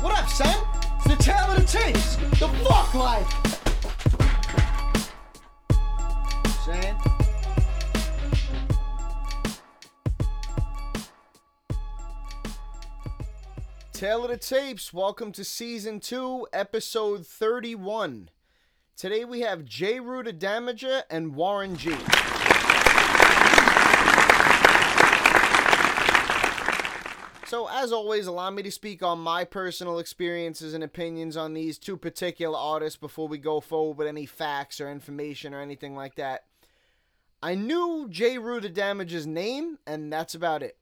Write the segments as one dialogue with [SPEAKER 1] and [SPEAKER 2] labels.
[SPEAKER 1] What up, son? It's the tale of the tapes. The fuck life. Saying?
[SPEAKER 2] Tale of the Tapes, welcome to season 2, episode 31. Today we have Jeru the Damager and Warren G. So, as always, allow me to speak on my personal experiences and opinions on these two particular artists before we go forward with any facts or information or anything like that. I knew Jeru the Damager's name, and that's about it.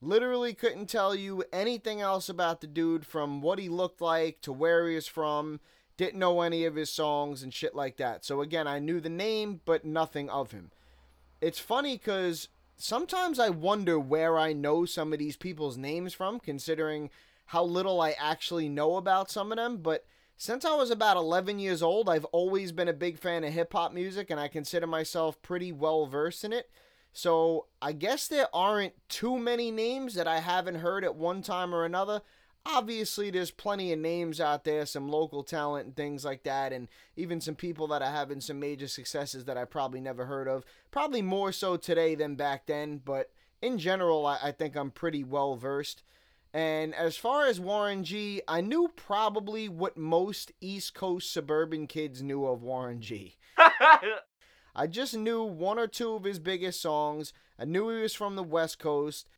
[SPEAKER 2] Literally couldn't tell you anything else about the dude from what he looked like to where he was from. Didn't know any of his songs and shit like that. So again, I knew the name, but nothing of him. It's funny because sometimes I wonder where I know some of these people's names from, considering how little I actually know about some of them. But since I was about 11 years old, I've always been a big fan of hip hop music, and I consider myself pretty well versed in it. So I guess there aren't too many names that I haven't heard at one time or another. Obviously, there's plenty of names out there, some local talent and things like that, and even some people that are having some major successes that I probably never heard of. Probably more so today than back then, but in general, I, I think I'm pretty well versed. And as far as Warren G, I knew probably what most East Coast suburban kids knew of Warren G. I just knew one or two of his biggest songs. I knew he was from the West Coast.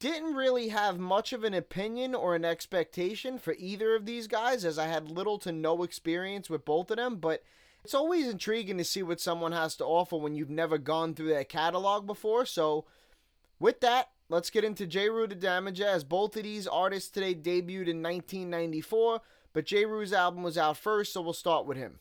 [SPEAKER 2] Didn't really have much of an opinion or an expectation for either of these guys, as I had little to no experience with both of them, but it's always intriguing to see what someone has to offer when you've never gone through their catalog before. So, with that, let's get into Jeru the Damager, as both of these artists today debuted in 1994, but Jeru's album was out first, so we'll start with him.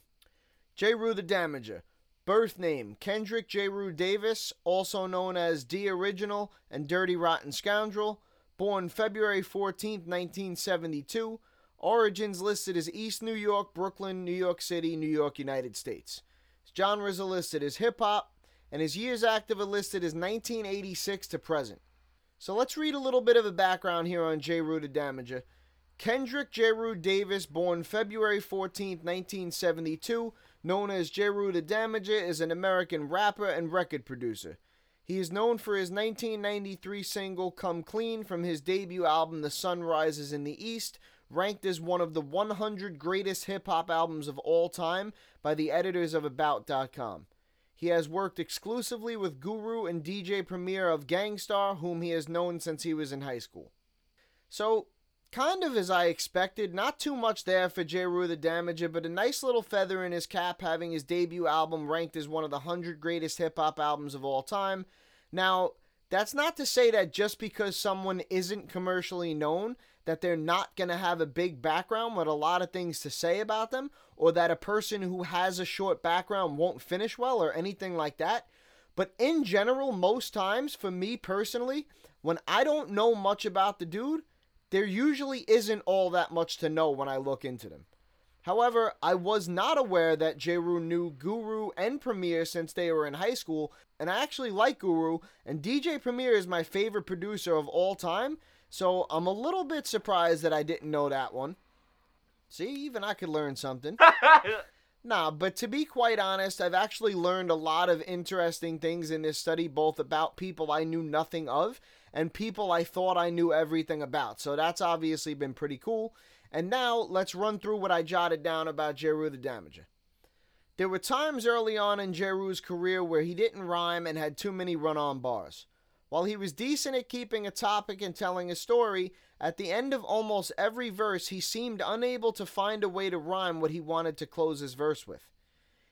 [SPEAKER 2] Jeru the Damager. Birth name Kendrick Jeru Davis, also known as D Original and Dirty Rotten Scoundrel. Born February 14, 1972. Origins listed as East New York, Brooklyn, New York City, New York, United States. His genres are listed as hip hop, and his years active are listed as 1986 to present. So let's read a little bit of a background here on Jeru the Damager. Kendrick Jeru Davis, born February 14, 1972 known as Jeru the Damager, is an American rapper and record producer. He is known for his 1993 single Come Clean from his debut album The Sun Rises in the East, ranked as one of the 100 greatest hip hop albums of all time by the editors of About.com. He has worked exclusively with Guru and DJ Premier of Gang Starr, whom he has known since he was in high school. So, kind of as I expected. Not too much there for Jeru the Damager, but a nice little feather in his cap having his debut album ranked as one of the 100 greatest hip hop albums of all time. Now, that's not to say that just because someone isn't commercially known, that they're not going to have a big background with a lot of things to say about them, or that a person who has a short background won't finish well, or anything like that. But in general, most times, for me personally, when I don't know much about the dude, there usually isn't all that much to know when I look into them. However, I was not aware that Jeru knew Guru and Premier since they were in high school, and I actually like Guru, and DJ Premier is my favorite producer of all time, so I'm a little bit surprised that I didn't know that one. See, even I could learn something. nah, but to be quite honest, I've actually learned a lot of interesting things in this study, both about people I knew nothing of and people I thought I knew everything about. So that's obviously been pretty cool. And now let's run through what I jotted down about Jeru the Damager. There were times early on in Jeru's career where he didn't rhyme and had too many run on bars. While he was decent at keeping a topic and telling a story, at the end of almost every verse he seemed unable to find a way to rhyme what he wanted to close his verse with.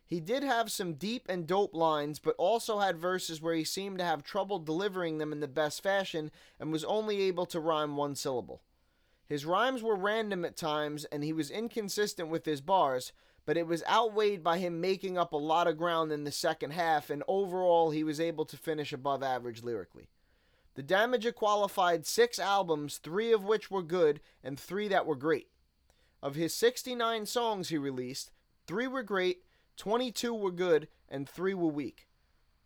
[SPEAKER 2] He did have some deep and dope lines, but also had verses where he seemed to have trouble delivering them in the best fashion and was only able to rhyme one syllable. His rhymes were random at times and he was inconsistent with his bars, but it was outweighed by him making up a lot of ground in the second half, and overall he was able to finish above average lyrically. The Damager qualified six albums, three of which were good and three that were great. Of his 69 songs he released, three were great 22 were good, and 3 were weak.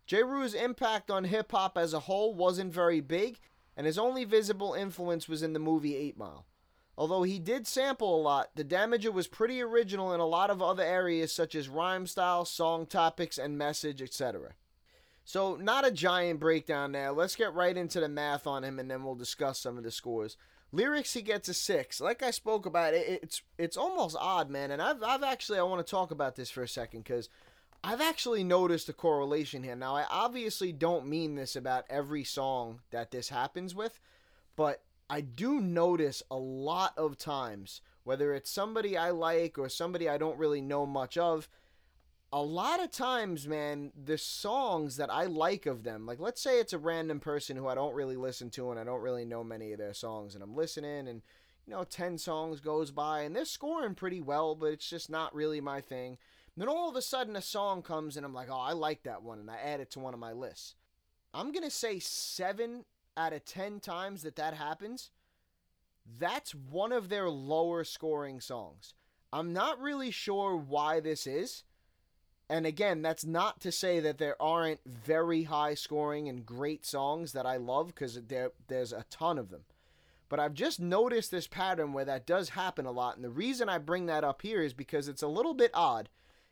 [SPEAKER 2] Jeru's impact on hip hop as a whole wasn't very big, and his only visible influence was in the movie 8 Mile. Although he did sample a lot, the Damager was pretty original in a lot of other areas such as rhyme style, song topics, and message, etc. So, not a giant breakdown there. Let's get right into the math on him and then we'll discuss some of the scores. Lyrics he gets a 6. Like I spoke about it, it's it's almost odd, man. And I've I've actually I want to talk about this for a second cuz I've actually noticed a correlation here. Now, I obviously don't mean this about every song that this happens with, but I do notice a lot of times, whether it's somebody I like or somebody I don't really know much of, a lot of times, man, the songs that I like of them, like let's say it's a random person who I don't really listen to and I don't really know many of their songs, and I'm listening and you know, 10 songs goes by and they're scoring pretty well, but it's just not really my thing. Then all of a sudden a song comes and I'm like, oh, I like that one, and I add it to one of my lists. I'm going to say seven out of 10 times that that happens, that's one of their lower scoring songs. I'm not really sure why this is. And again, that's not to say that there aren't very high scoring and great songs that I love because there, there's a ton of them. But I've just noticed this pattern where that does happen a lot. And the reason I bring that up here is because it's a little bit odd.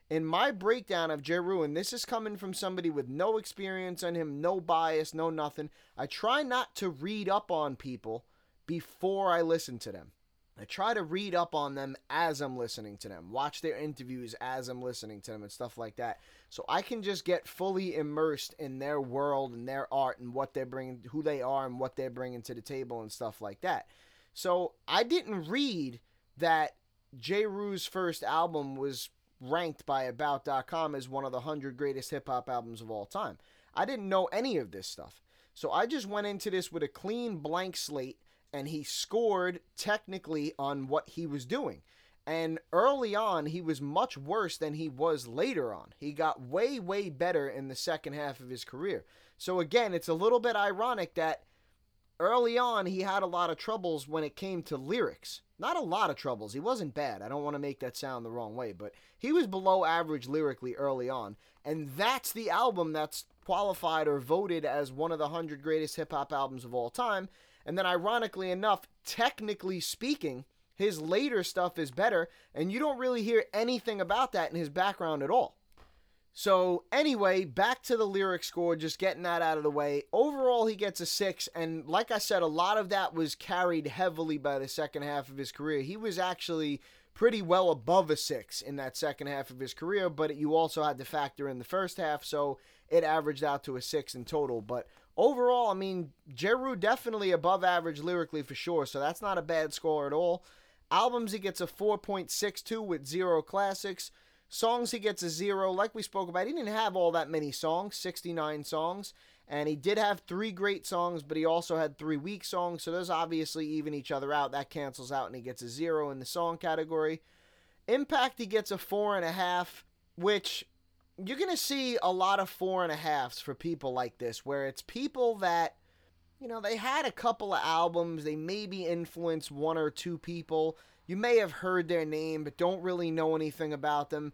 [SPEAKER 2] In my breakdown of Jeru, and this is coming from somebody with no experience on him, no bias, no nothing, I try not to read up on people before I listen to them. I try to read up on them as I'm listening to them, watch their interviews as I'm listening to them, and stuff like that. So I can just get fully immersed in their world and their art and what they're bringing, who they are, and what they're bringing to the table and stuff like that. So I didn't read that Jeru's first album was ranked by About.com as one of the 100 greatest hip hop albums of all time. I didn't know any of this stuff. So I just went into this with a clean blank slate and he scored technically on what he was doing. And early on, he was much worse than he was later on. He got way, way better in the second half of his career. So, again, it's a little bit ironic that early on he had a lot of troubles when it came to lyrics. Not a lot of troubles. He wasn't bad. I don't want to make that sound the wrong way, but he was below average lyrically early on. And that's the album that's qualified or voted as one of the 100 greatest hip hop albums of all time. And then, ironically enough, technically speaking, his later stuff is better, and you don't really hear anything about that in his background at all. So, anyway, back to the lyric score, just getting that out of the way. Overall, he gets a six, and like I said, a lot of that was carried heavily by the second half of his career. He was actually pretty well above a six in that second half of his career, but you also had to factor in the first half, so it averaged out to a six in total. But overall, I mean, Jeru definitely above average lyrically for sure, so that's not a bad score at all. Albums, he gets a 4.62 with zero classics. Songs, he gets a zero. Like we spoke about, he didn't have all that many songs, 69 songs. And he did have three great songs, but he also had three weak songs. So those obviously even each other out. That cancels out, and he gets a zero in the song category. Impact, he gets a four and a half, which you're going to see a lot of four and a halves for people like this, where it's people that, you know, they had a couple of albums, they maybe influenced one or two people. You may have heard their name, but don't really know anything about them.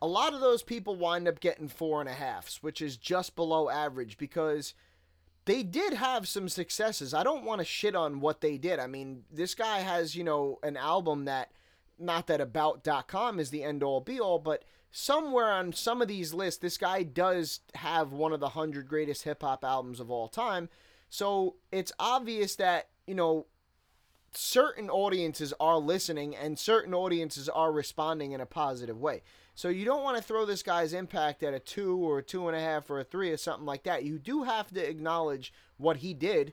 [SPEAKER 2] A lot of those people wind up getting four and a halves, which is just below average because they did have some successes. I don't want to shit on what they did. I mean, this guy has, you know, an album that, not that about.com is the end all be all, but somewhere on some of these lists, this guy does have one of the 100 greatest hip hop albums of all time. So it's obvious that, you know, certain audiences are listening and certain audiences are responding in a positive way. So you don't want to throw this guy's impact at a two or a two and a half or a three or something like that. You do have to acknowledge what he did,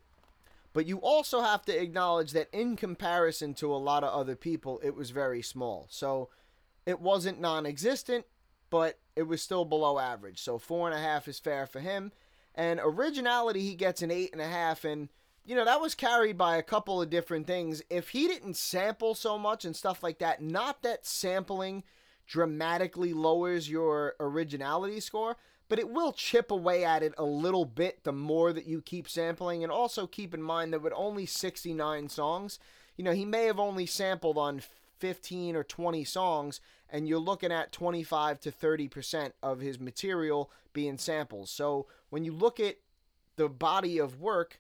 [SPEAKER 2] but you also have to acknowledge that in comparison to a lot of other people, it was very small. So it wasn't non existent, but it was still below average. So four and a half is fair for him. And originality, he gets an eight and a half. And, you know, that was carried by a couple of different things. If he didn't sample so much and stuff like that, not that sampling dramatically lowers your originality score, but it will chip away at it a little bit the more that you keep sampling. And also keep in mind that with only 69 songs, you know, he may have only sampled on 15 or 20 songs, and you're looking at 25 to 30% of his material being samples. So when you look at the body of work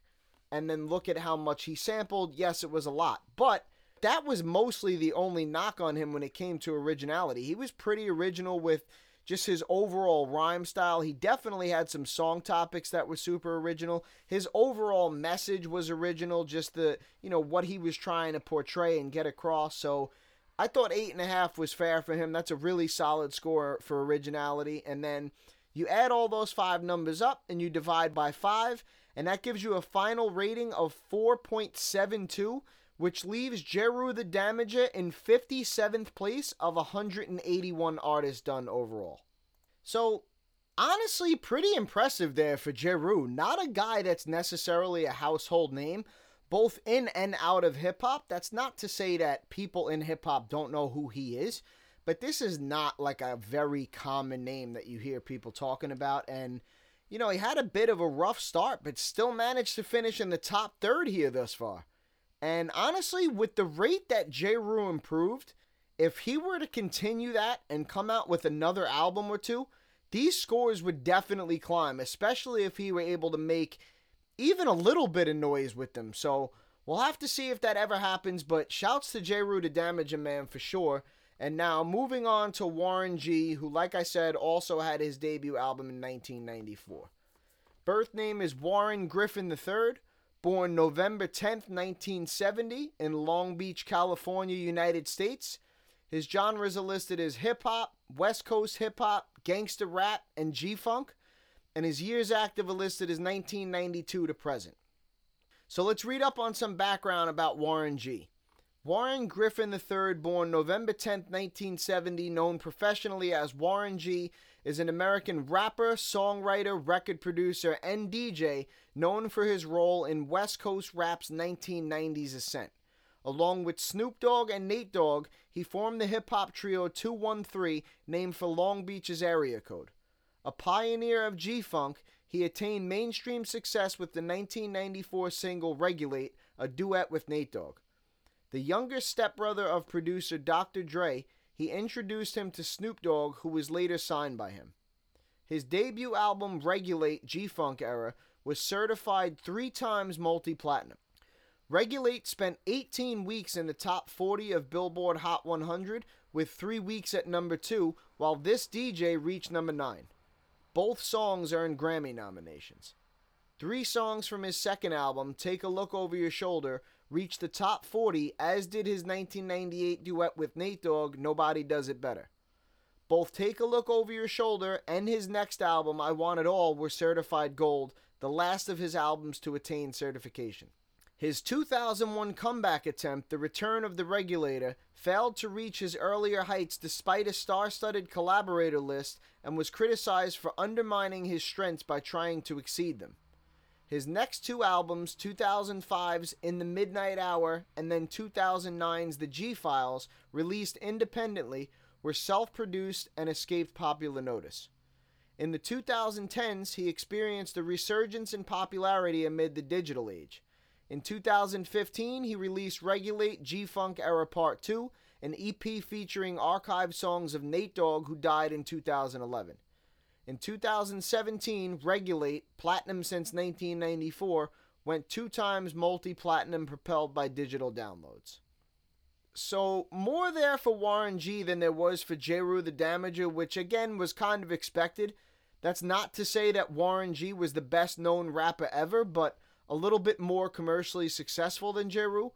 [SPEAKER 2] and then look at how much he sampled, yes, it was a lot. But that was mostly the only knock on him when it came to originality. He was pretty original with just his overall rhyme style. He definitely had some song topics that were super original. His overall message was original, just the, you know, what he was trying to portray and get across. So I thought eight and a half was fair for him. That's a really solid score for originality. And then you add all those five numbers up and you divide by five, and that gives you a final rating of 4.72 which leaves Jeru the Damager in 57th place of 181 artists done overall. So, honestly, pretty impressive there for Jeru. Not a guy that's necessarily a household name, both in and out of hip hop. That's not to say that people in hip hop don't know who he is, but this is not like a very common name that you hear people talking about. And, you know, he had a bit of a rough start, but still managed to finish in the top third here thus far. And honestly, with the rate that Jeru improved, if he were to continue that and come out with another album or two, these scores would definitely climb, especially if he were able to make even a little bit of noise with them. So we'll have to see if that ever happens, but shouts to Jeru the Damager man for sure. And now moving on to Warren G, who, like I said, also had his debut album in 1994. Birth name is Warren Griffin III. Born November 10th, 1970, in Long Beach, California, United States. His genres are listed as hip hop, West Coast hip hop, gangster rap, and G funk. And his years active are listed as 1992 to present. So let's read up on some background about Warren G. Warren Griffin III, born November 10, 1970, known professionally as Warren G, is an American rapper, songwriter, record producer, and DJ known for his role in West Coast rap's 1990s ascent. Along with Snoop Dogg and Nate Dogg, he formed the hip hop trio 213, named for Long Beach's area code. A pioneer of G Funk, he attained mainstream success with the 1994 single Regulate, a duet with Nate Dogg. The younger stepbrother of producer Dr. Dre, he introduced him to Snoop Dogg, who was later signed by him. His debut album, Regulate G Funk Era, was certified three times multi platinum. Regulate spent 18 weeks in the top 40 of Billboard Hot 100, with three weeks at number two, while this DJ reached number nine. Both songs earned Grammy nominations. Three songs from his second album, Take a Look Over Your Shoulder, reached the top 40, as did his 1998 duet with Nate Dogg, Nobody Does It Better. Both Take a Look Over Your Shoulder and his next album, I Want It All, were certified gold, the last of his albums to attain certification. His 2001 comeback attempt, The Return of the Regulator, failed to reach his earlier heights despite a star studded collaborator list and was criticized for undermining his strengths by trying to exceed them. His next two albums, 2005's In the Midnight Hour and then 2009's The G Files, released independently, were self produced and escaped popular notice. In the 2010s, he experienced a resurgence in popularity amid the digital age. In 2015, he released Regulate G Funk Era Part 2, an EP featuring archived songs of Nate Dogg, who died in 2011. In 2017, Regulate, platinum since 1994, went two times multi platinum propelled by digital downloads. So, more there for Warren G than there was for Jeru the Damager, which again was kind of expected. That's not to say that Warren G was the best known rapper ever, but a little bit more commercially successful than Jeru.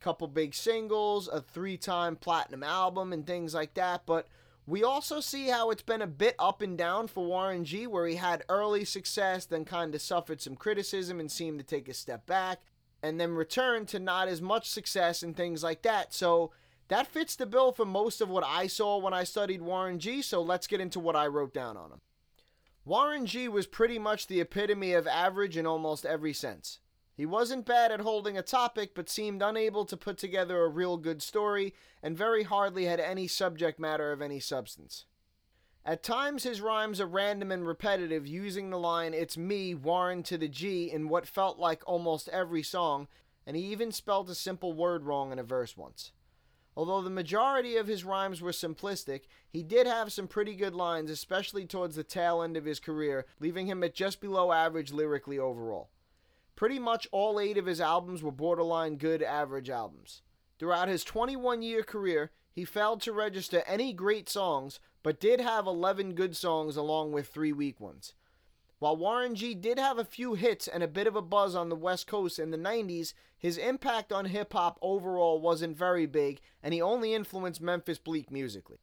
[SPEAKER 2] Couple big singles, a three time platinum album, and things like that, but we also see how it's been a bit up and down for Warren G, where he had early success, then kind of suffered some criticism and seemed to take a step back, and then returned to not as much success and things like that. So that fits the bill for most of what I saw when I studied Warren G, so let's get into what I wrote down on him. Warren G was pretty much the epitome of average in almost every sense. He wasn't bad at holding a topic, but seemed unable to put together a real good story, and very hardly had any subject matter of any substance. At times, his rhymes are random and repetitive, using the line, It's me, Warren to the G, in what felt like almost every song, and he even spelled a simple word wrong in a verse once. Although the majority of his rhymes were simplistic, he did have some pretty good lines, especially towards the tail end of his career, leaving him at just below average lyrically overall. Pretty much all eight of his albums were borderline good average albums. Throughout his 21 year career, he failed to register any great songs, but did have 11 good songs along with three weak ones. While Warren G did have a few hits and a bit of a buzz on the West Coast in the 90s, his impact on hip hop overall wasn't very big, and he only influenced Memphis Bleek musically.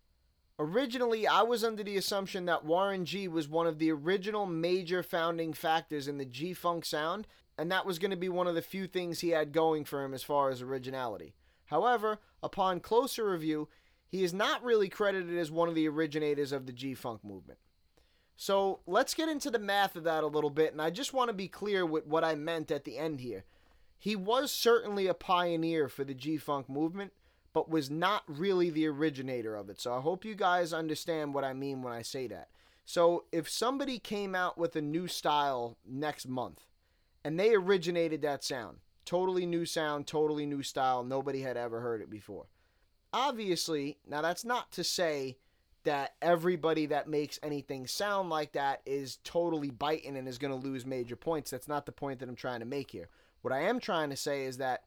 [SPEAKER 2] Originally, I was under the assumption that Warren G was one of the original major founding factors in the G Funk sound, and that was going to be one of the few things he had going for him as far as originality. However, upon closer review, he is not really credited as one of the originators of the G Funk movement. So let's get into the math of that a little bit, and I just want to be clear with what I meant at the end here. He was certainly a pioneer for the G Funk movement, but was not really the originator of it. So I hope you guys understand what I mean when I say that. So if somebody came out with a new style next month, and they originated that sound, totally new sound, totally new style, nobody had ever heard it before. Obviously, now that's not to say that everybody that makes anything sound like that is totally biting and is going to lose major points. That's not the point that I'm trying to make here. What I am trying to say is that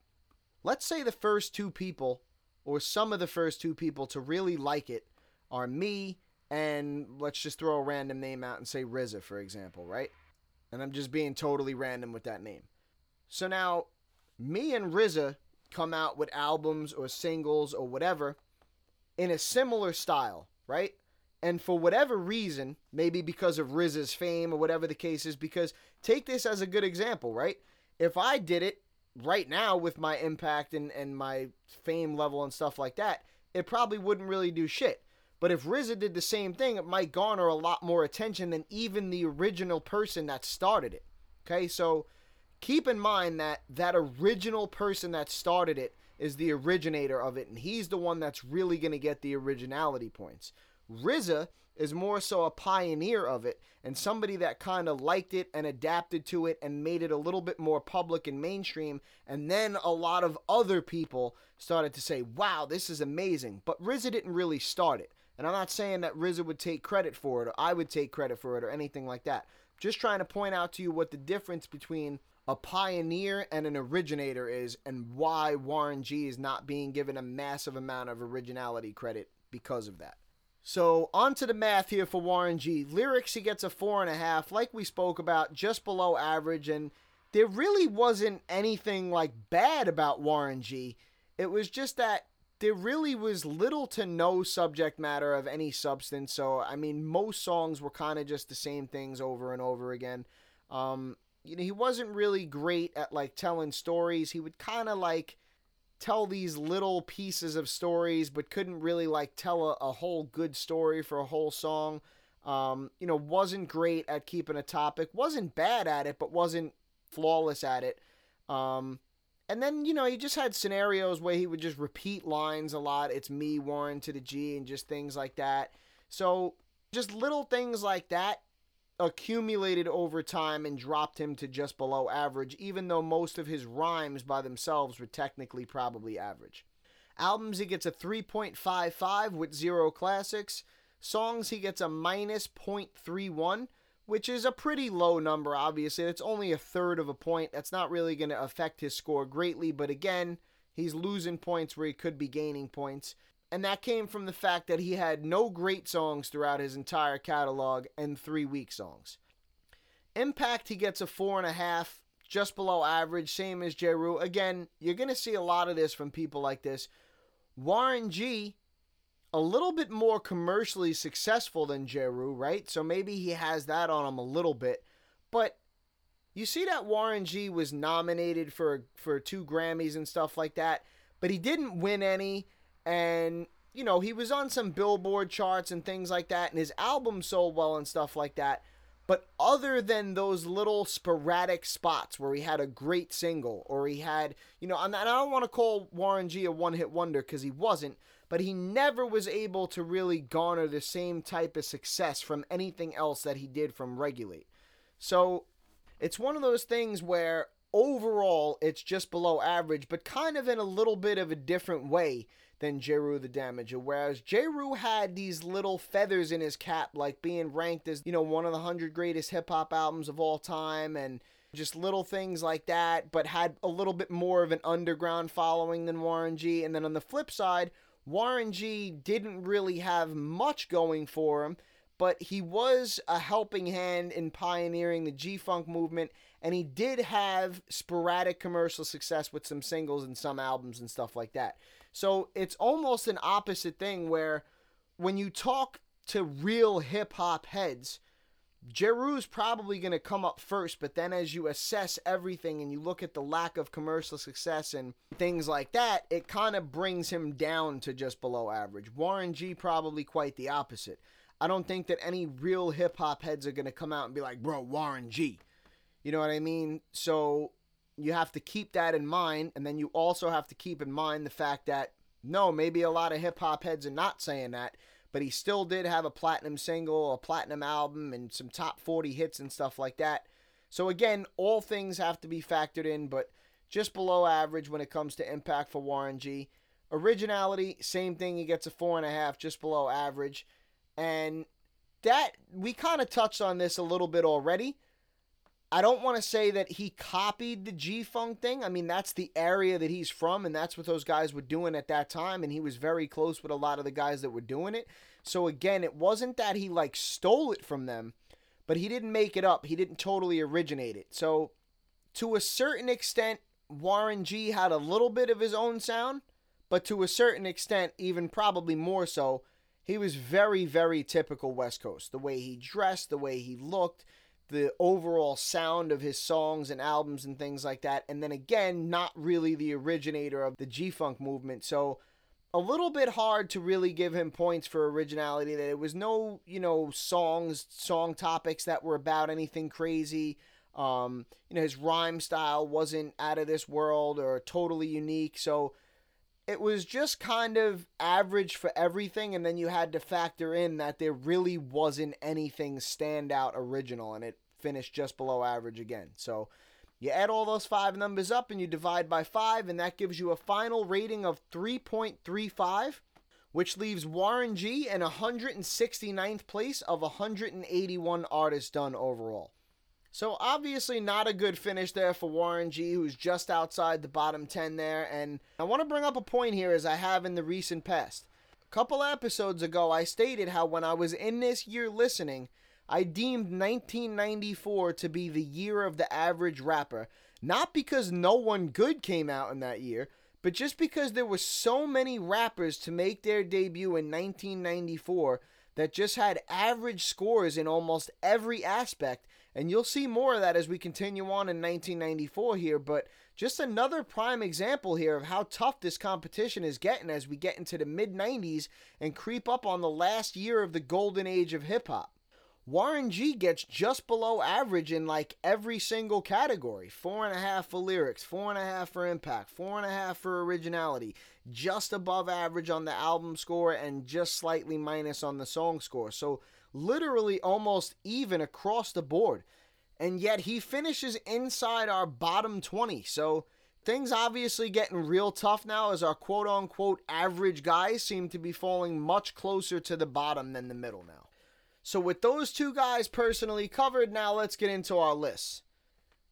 [SPEAKER 2] let's say the first two people, or some of the first two people to really like it, are me and let's just throw a random name out and say RZA, for example, right? And I'm just being totally random with that name. So now, me and RZA come out with albums or singles or whatever in a similar style right? And for whatever reason, maybe because of RZA's fame or whatever the case is, because take this as a good example, right? If I did it right now with my impact and, and my fame level and stuff like that, it probably wouldn't really do shit. But if RZA did the same thing, it might garner a lot more attention than even the original person that started it. Okay, so keep in mind that that original person that started it is the originator of it, and he's the one that's really going to get the originality points. RZA is more so a pioneer of it and somebody that kind of liked it and adapted to it and made it a little bit more public and mainstream. And then a lot of other people started to say, wow, this is amazing. But RZA didn't really start it. And I'm not saying that RZA would take credit for it or I would take credit for it or anything like that. Just trying to point out to you what the difference between a pioneer and an originator is and why Warren G is not being given a massive amount of originality credit because of that. So, on to the math here for Warren G. Lyrics, he gets a four and a half, like we spoke about, just below average, and there really wasn't anything like bad about Warren G. It was just that there really was little to no subject matter of any substance. So, I mean, most songs were kind of just the same things over and over again. Um, you know, he wasn't really great at like telling stories. He would kind of like tell these little pieces of stories, but couldn't really like tell a, a whole good story for a whole song. Um, you know, wasn't great at keeping a topic, wasn't bad at it, but wasn't flawless at it. Um, and then, you know, he just had scenarios where he would just repeat lines a lot. It's me, Warren to the G, and just things like that. So, just little things like that accumulated over time and dropped him to just below average, even though most of his rhymes by themselves were technically probably average. Albums, he gets a 3.55 with zero classics. Songs, he gets a minus 0.31, which is a pretty low number, obviously. It's only a third of a point. That's not really going to affect his score greatly, but again, he's losing points where he could be gaining points and that came from the fact that he had no great songs throughout his entire catalog and three weak songs. Impact, he gets a four and a half, just below average, same as Jeru. Again, you're going to see a lot of this from people like this. Warren G, a little bit more commercially successful than Jeru, right? So maybe he has that on him a little bit. But you see that Warren G was nominated for for two Grammys and stuff like that, but he didn't win any and you know he was on some billboard charts and things like that and his album sold well and stuff like that. But other than those little sporadic spots where he had a great single or he had you know and i don't want to call warren g a one-hit wonder because he wasn't but he never was able to really garner the same type of success from anything else that he did from regulate. So it's one of those things where overall it's just below average but kind of in a little bit of a different way than Jeru the Damager. Whereas Jeru had these little feathers in his cap, like being ranked as, you know, one of the 100 greatest hip hop albums of all time and, just little things like that, but had a little bit more of an underground following than Warren G. And then on the flip side, Warren G didn't really have much going for him, but he was a helping hand in pioneering the G Funk movement, and he did have sporadic commercial success with some singles and some albums and stuff like that. So it's almost an opposite thing where when you talk to real hip hop heads, Jeru's probably going to come up first, but then as you assess everything and you look at the lack of commercial success and things like that, it kind of brings him down to just below average. Warren G probably quite the opposite. I don't think that any real hip hop heads are going to come out and be like, bro, Warren G. You know what I mean? So you have to keep that in mind. And then you also have to keep in mind the fact that, no, maybe a lot of hip hop heads are not saying that, but he still did have a platinum single, a platinum album, and some top 40 hits and stuff like that. So again, all things have to be factored in, but just below average when it comes to impact for Warren G. Originality, same thing. He gets a four and a half, just below average. And that we kind of touched on this a little bit already. I don't want to say that he copied the G Funk thing. I mean, that's the area that he's from, and that's what those guys were doing at that time. And he was very close with a lot of the guys that were doing it. So, again, it wasn't that he like stole it from them, but he didn't make it up. He didn't totally originate it. So, to a certain extent, Warren G had a little bit of his own sound, but to a certain extent, even probably more so, he was very, very typical West Coast. The way he dressed, the way he looked, the overall sound of his songs and albums and things like that. And then again, not really the originator of the G Funk movement. So a little bit hard to really give him points for originality. That it was no, you know, songs, song topics that were about anything crazy. Um, you know, his rhyme style wasn't out of this world or totally unique. So it was just kind of average for everything, and then you had to factor in that there really wasn't anything standout original, and it finished just below average again. So you add all those five numbers up and you divide by five, and that gives you a final rating of 3.35, which leaves Warren G in 169th place of 181 artists done overall. So obviously not a good finish there for Warren G, who's just outside the bottom 10 there. And I want to bring up a point here as I have in the recent past. A couple episodes ago, I stated how when I was in this year listening, I deemed 1994 to be the year of the average rapper. Not because no one good came out in that year, but just because there were so many rappers to make their debut in 1994 that just had average scores in almost every aspect and you'll see more of that as we continue on in 1994 here. But just another prime example here of how tough this competition is getting as we get into the mid 90s and creep up on the last year of the golden age of hip hop. Warren G gets just below average in like every single category. Four and a half for lyrics, four and a half for impact, four and a half for originality, just above average on the album score, and just slightly minus on the song score. So literally almost even across the board. And yet he finishes inside our bottom 20. So things obviously getting real tough now as our quote unquote average guys seem to be falling much closer to the bottom than the middle now. So with those two guys personally covered, now let's get into our list.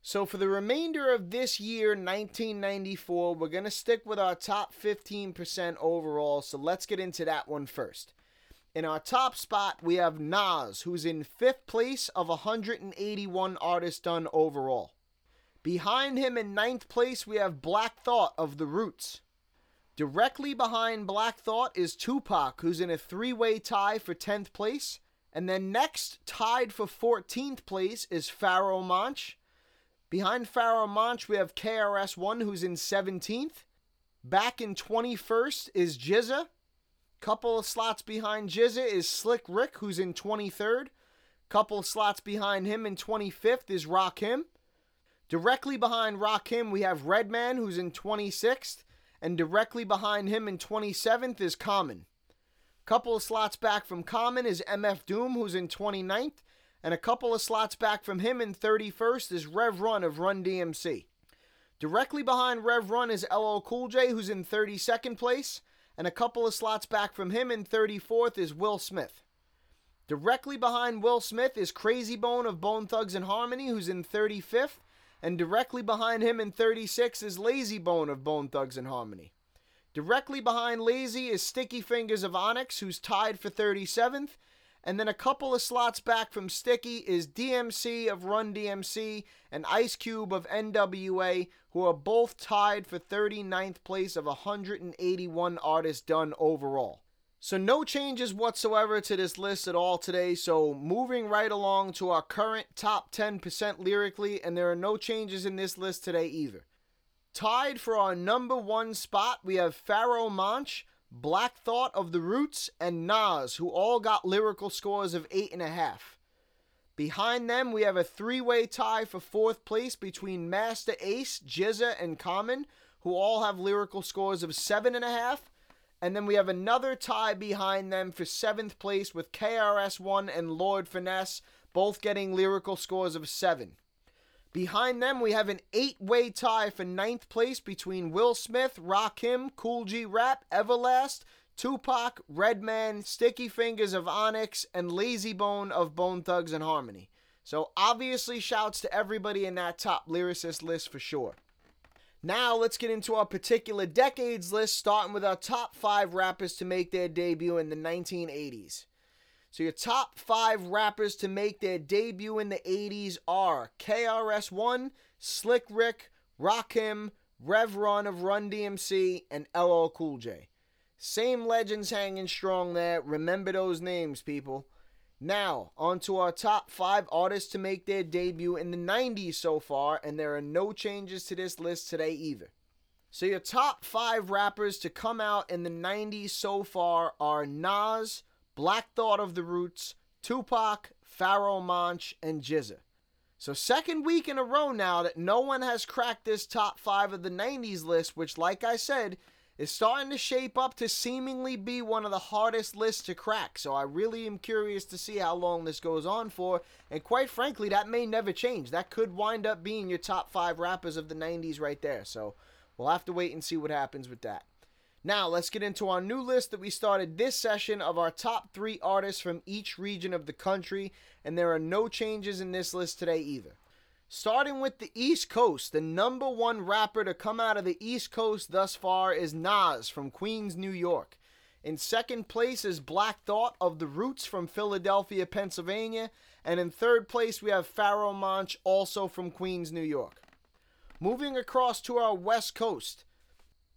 [SPEAKER 2] So for the remainder of this year, 1994, we're going to stick with our top 15% overall. So let's get into that one first. In our top spot, we have Nas, who's in fifth place of 181 artists done overall. Behind him in ninth place, we have Black Thought of The Roots. Directly behind Black Thought is Tupac, who's in a three way tie for 10th place. And then next, tied for 14th place, is Pharoahe Monch. Behind Pharoahe Monch, we have KRS-One, who's in 17th. Back in 21st is GZA. Couple of slots behind GZA is Slick Rick, who's in 23rd. Couple of slots behind him in 25th is Rakim. Directly behind Rakim, we have Redman, who's in 26th. And directly behind him in 27th is Common. Couple of slots back from Common is MF Doom, who's in 29th. And a couple of slots back from him in 31st is Rev Run of Run DMC. Directly behind Rev Run is LL Cool J, who's in 32nd place and a couple of slots back from him in 34th is Will Smith. Directly behind Will Smith is Krayzie Bone of Bone Thugs and Harmony, who's in 35th, and directly behind him in 36 is Layzie Bone of Bone Thugs and Harmony. Directly behind Layzie is Sticky Fingaz of Onyx, who's tied for 37th. And then a couple of slots back from Sticky is DMC of Run DMC and Ice Cube of NWA, who are both tied for 39th place of 181 artists done overall. So, no changes whatsoever to this list at all today. So, moving right along to our current top 10% lyrically, and there are no changes in this list today either. Tied for our number one spot, we have Pharoahe Monch, Black Thought of the Roots, and Nas, who all got lyrical scores of 8.5. Behind them, we have a three way tie for fourth place between Masta Ace, GZA, and Common, who all have lyrical scores of 7.5. And then we have another tie behind them for seventh place with KRS-One and Lord Finesse, both getting lyrical scores of 7. Behind them, we have an eight way tie for ninth place between Will Smith, Rakim, Kool G Rap, Everlast, Tupac, Redman, Sticky Fingaz of Onyx, and Layzie Bone of Bone Thugs and Harmony. So, obviously, shouts to everybody in that top lyricist list for sure. Now, let's get into our particular decades list, starting with our top five rappers to make their debut in the 1980s. So your top five rappers to make their debut in the 80s are KRS-One, Slick Rick, Rakim, Rev Run of Run DMC, and LL Cool J. Same legends hanging strong there. Remember those names, people. Now, on to our top five artists to make their debut in the 90s so far, and there are no changes to this list today either. So, your top five rappers to come out in the 90s so far are Nas, Black Thought of the Roots, Tupac, Pharoahe Monch, and GZA. So, second week in a row now that no one has cracked this top five of the 90s list, which, like I said, is starting to shape up to seemingly be one of the hardest lists to crack. So, I really am curious to see how long this goes on for. And quite frankly, that may never change. That could wind up being your top five rappers of the 90s right there. So, we'll have to wait and see what happens with that. Now, let's get into our new list that we started this session of our top three artists from each region of the country, and there are no changes in this list today either. Starting with the East Coast, the number one rapper to come out of the East Coast thus far is Nas from Queens, New York. In second place is Black Thought of the Roots from Philadelphia, Pennsylvania. And in third place, we have Pharoahe Monch, also from Queens, New York. Moving across to our West Coast,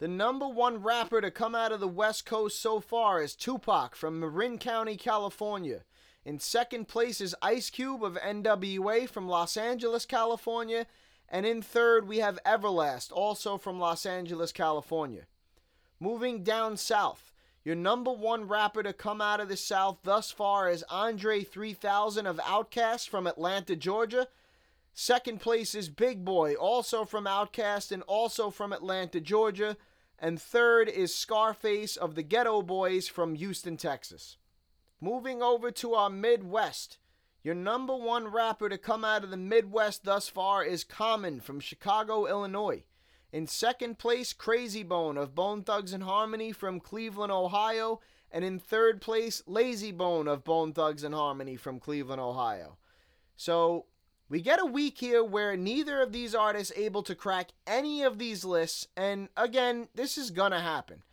[SPEAKER 2] the number one rapper to come out of the West Coast so far is Tupac from Marin County, California. In second place is Ice Cube of NWA from Los Angeles, California. And in third, we have Everlast, also from Los Angeles, California. Moving down south, your number one rapper to come out of the South thus far is Andre 3000 of Outkast from Atlanta, Georgia. Second place is Big Boi, also from Outkast and also from Atlanta, Georgia. And third is Scarface of the Geto Boys from Houston, Texas. Moving over to our Midwest. Your number one rapper to come out of the Midwest thus far is Common from Chicago, Illinois. In second place, Krayzie Bone of Bone Thugs and Harmony from Cleveland, Ohio. And in third place, Layzie Bone of Bone Thugs and Harmony from Cleveland, Ohio. So we get a week here where neither of these artists able to crack any of these lists, and again, this is gonna happen.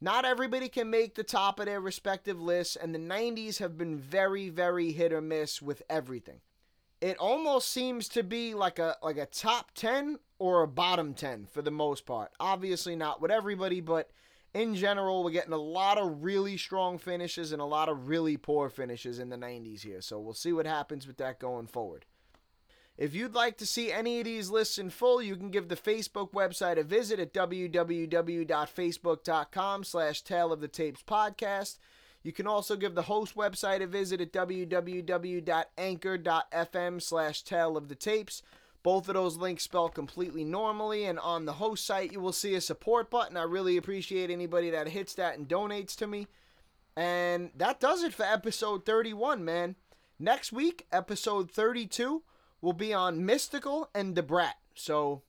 [SPEAKER 2] Not everybody can make the top of their respective lists, and the 90s have been very, very hit or miss with everything. It almost seems to be like a like a top 10 or a bottom 10 for the most part. Obviously not with everybody, but in general, we're getting a lot of really strong finishes and a lot of really poor finishes in the 90s here. So we'll see what happens with that going forward. If you'd like to see any of these lists in full, you can give the Facebook website a visit at www.facebook.com slash Tale of the Tapes podcast. You can also give the host website a visit at www.anchor.fm slash Tale of the Tapes. Both of those links spell completely normally, and on the host site, you will see a support button. I really appreciate anybody that hits that and donates to me. And that does it for episode 31, man. Next week, episode 32 will be on Mystikal and Da Brat. So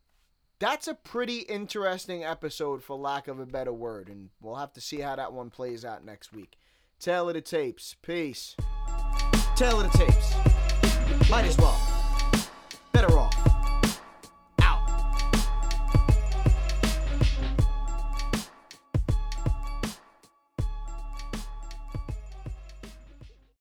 [SPEAKER 2] that's a pretty interesting episode, for lack of a better word, and we'll have to see how that one plays out next week. Tale of the tapes. Peace. Tale of the tapes. Might as well. Better off.